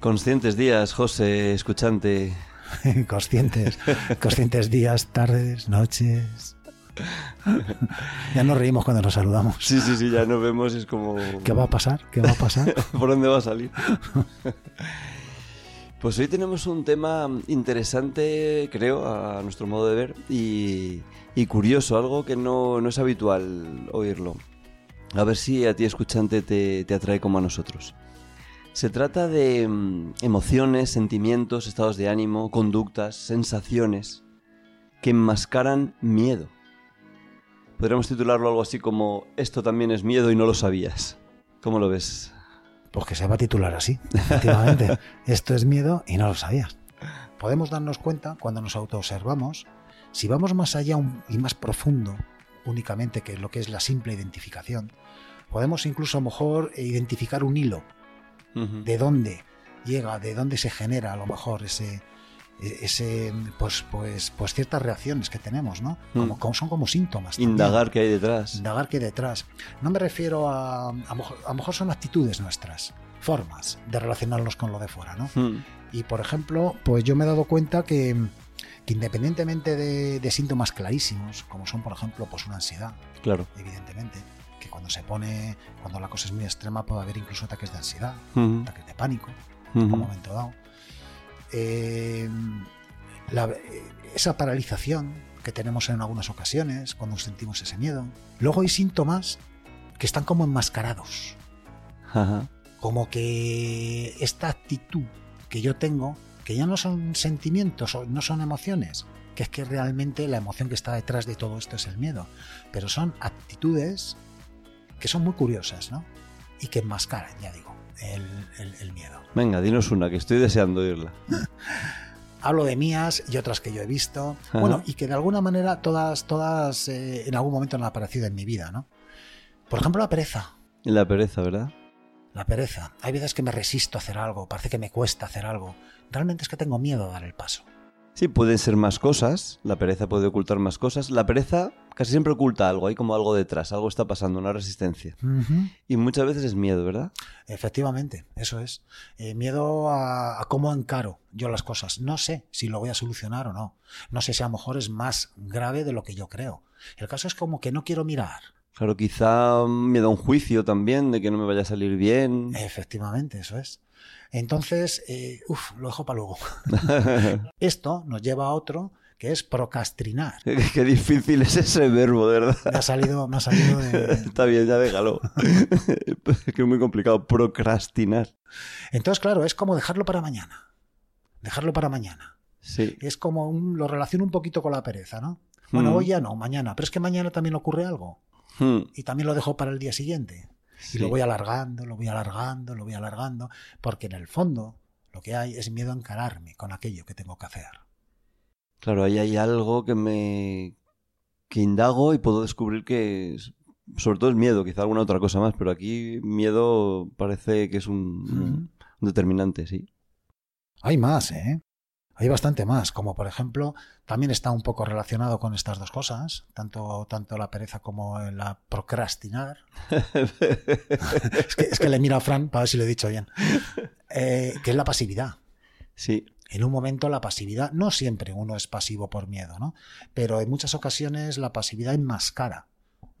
Conscientes días, José, escuchante. conscientes, conscientes días, tardes, noches. ya nos reímos cuando nos saludamos. Sí, sí, sí, ya nos vemos, es como... ¿Qué va a pasar? ¿Qué va a pasar? ¿Por dónde va a salir? pues hoy tenemos un tema interesante, creo, a nuestro modo de ver, y, curioso, algo que no, es habitual oírlo. A ver si a ti, escuchante, te, te atrae como a nosotros. Se trata de mm, emociones, sentimientos, estados de ánimo, conductas, sensaciones que enmascaran miedo. Podríamos titularlo algo así como Esto también es miedo y no lo sabías. ¿Cómo lo ves? Pues que se va a titular así, efectivamente. Esto es miedo y no lo sabías. Podemos darnos cuenta cuando nos autoobservamos, si vamos más allá y más profundo únicamente que lo que es la simple identificación, podemos incluso a lo mejor identificar un hilo de dónde llega, de dónde se genera a lo mejor ese, ese pues, pues, pues ciertas reacciones que tenemos, ¿no? Como, mm. son como síntomas. Indagar qué hay detrás. Indagar qué hay detrás. No me refiero a, a, lo mejor son actitudes nuestras, formas de relacionarnos con lo de fuera, ¿no? Mm. Y por ejemplo, pues yo me he dado cuenta que, independientemente de, de, síntomas clarísimos, como son por ejemplo pues una ansiedad, claro. evidentemente, que cuando se pone, cuando la cosa es muy extrema, puede haber incluso ataques de ansiedad, ataques de pánico, en un momento dado. Eh, esa paralización que tenemos en algunas ocasiones cuando sentimos ese miedo. Luego hay síntomas que están como enmascarados. Como que esta actitud que yo tengo, que ya no son sentimientos no son emociones, que es que realmente la emoción que está detrás de todo esto es el miedo, pero son actitudes que son muy curiosas, ¿no? Y que enmascaran, ya digo, el, miedo. Venga, dinos una, que estoy deseando oírla. Hablo de mías y otras que yo he visto. Bueno, y que de alguna manera todas, todas eh, en algún momento han aparecido en mi vida, ¿no? Por ejemplo, la pereza. La pereza, ¿verdad? La pereza. Hay veces que me resisto a hacer algo, parece que me cuesta hacer algo. Realmente es que tengo miedo a dar el paso. Sí, pueden ser más cosas, la pereza puede ocultar más cosas. La pereza casi siempre oculta algo, hay como algo detrás, algo está pasando, una resistencia. Y muchas veces es miedo, ¿verdad? Efectivamente, eso es. Eh, miedo a, cómo encaro yo las cosas. No sé si lo voy a solucionar o no. No sé si a lo mejor es más grave de lo que yo creo. El caso es como que no quiero mirar. Claro, quizá me da un juicio también de que no me vaya a salir bien. Efectivamente, eso es. Entonces, eh, uff, lo dejo para luego. Esto nos lleva a otro que es procrastinar. Qué, difícil es ese verbo, de verdad. Me ha salido, me ha salido de... Está bien, ya déjalo. que es muy complicado, procrastinar. Entonces, claro, es como dejarlo para mañana. Dejarlo para mañana. Sí. Es como un, lo relaciono un poquito con la pereza, ¿no? Bueno, hmm. hoy ya no, mañana. Pero es que mañana también ocurre algo. Hmm. Y también lo dejo para el día siguiente. Y lo voy alargando, lo voy alargando, lo voy alargando, porque en el fondo lo que hay es miedo a encararme con aquello que tengo que hacer. Claro, ahí hay algo que me que indago y puedo descubrir que sobre todo es miedo, quizá alguna otra cosa más, pero aquí miedo parece que es un determinante, sí. Hay más, ¿eh? Hay bastante más, como por ejemplo, también está un poco relacionado con estas dos cosas, tanto, tanto la pereza como la procrastinar. es, que, le miro a Fran para ver si lo he dicho bien. Eh, que es la pasividad. Sí. En un momento la pasividad, no siempre uno es pasivo por miedo, ¿no? Pero en muchas ocasiones la pasividad enmascara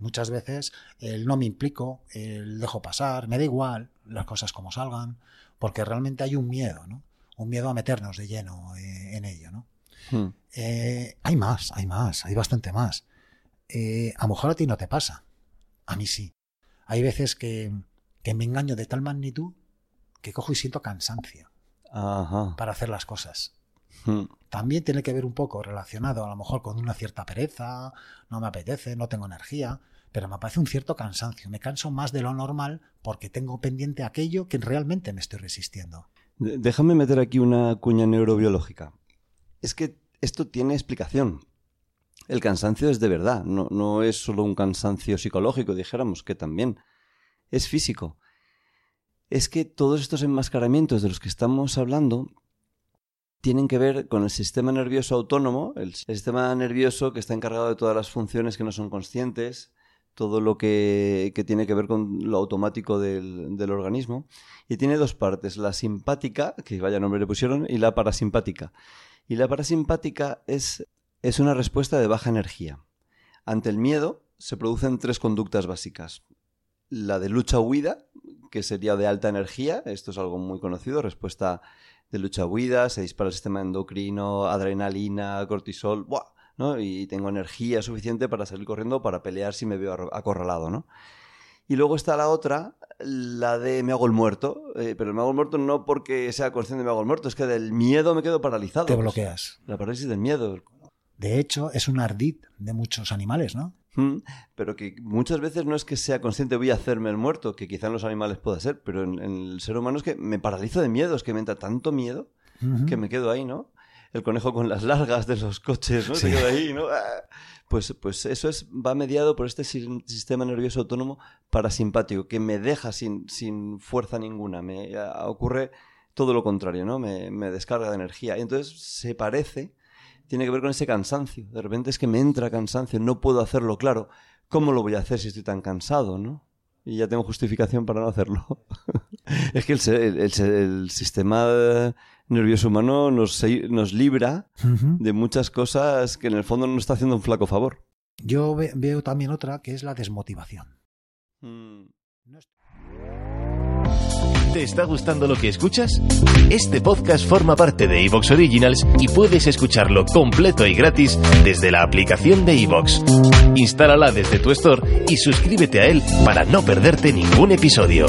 Muchas veces el no me implico, el dejo pasar, me da igual las cosas como salgan, porque realmente hay un miedo, ¿no? Un miedo a meternos de lleno eh, en ello, ¿no? Hmm. Eh, hay más, hay más, hay bastante más. Eh, a lo mejor a ti no te pasa, a mí sí. Hay veces que, que me engaño de tal magnitud que cojo y siento cansancio Ajá. para hacer las cosas. Hmm. También tiene que ver un poco relacionado a lo mejor con una cierta pereza, no me apetece, no tengo energía, pero me aparece un cierto cansancio. Me canso más de lo normal porque tengo pendiente aquello que realmente me estoy resistiendo. Déjame meter aquí una cuña neurobiológica. Es que esto tiene explicación. El cansancio es de verdad, no, no es solo un cansancio psicológico, dijéramos, que también es físico. Es que todos estos enmascaramientos de los que estamos hablando tienen que ver con el sistema nervioso autónomo, el sistema nervioso que está encargado de todas las funciones que no son conscientes, todo lo que, tiene que ver con lo automático del, del organismo. Y tiene dos partes, la simpática, que vaya nombre le pusieron, y la parasimpática. Y la parasimpática es, es una respuesta de baja energía. Ante el miedo se producen tres conductas básicas. La de lucha-huida, que sería de alta energía, esto es algo muy conocido, respuesta de lucha-huida, se dispara el sistema endocrino, adrenalina, cortisol, ¡buah! ¿No? y tengo energía suficiente para salir corriendo para pelear si me veo acorralado. ¿no? Y luego está la otra, la de me hago el muerto, eh, pero me hago el muerto no porque sea consciente de me hago el muerto, es que del miedo me quedo paralizado. Te bloqueas. La parálisis del miedo. De hecho, es un ardid de muchos animales, ¿no? Mm, Pero que muchas veces no es que sea consciente voy a hacerme el muerto, que quizá en los animales pueda ser, pero en, en el ser humano es que me paralizo de miedo, es que me entra tanto miedo que me quedo ahí, ¿no? El conejo con las largas de los coches, ¿no? Se Sí. queda ahí, ¿no? Ah. Pues, pues eso es, va mediado por este si- sistema nervioso autónomo parasimpático, que me deja sin, sin fuerza ninguna. Me ocurre todo lo contrario, ¿no? Me, me descarga de energía. Y entonces se parece, tiene que ver con ese cansancio. De repente es que me entra cansancio, no puedo hacerlo, claro. ¿Cómo lo voy a hacer si estoy tan cansado, no? Y ya tengo justificación para no hacerlo. es que el, se- el- el se- el sistema nervioso humano nos, se- nos libra de muchas cosas que en el fondo nos está haciendo un flaco favor. Yo ve- veo también otra que es la desmotivación. Mm. ¿Te está gustando lo que escuchas? Este podcast forma parte de Evox Originals y puedes escucharlo completo y gratis desde la aplicación de Evox. Instálala desde tu store y suscríbete a él para no perderte ningún episodio.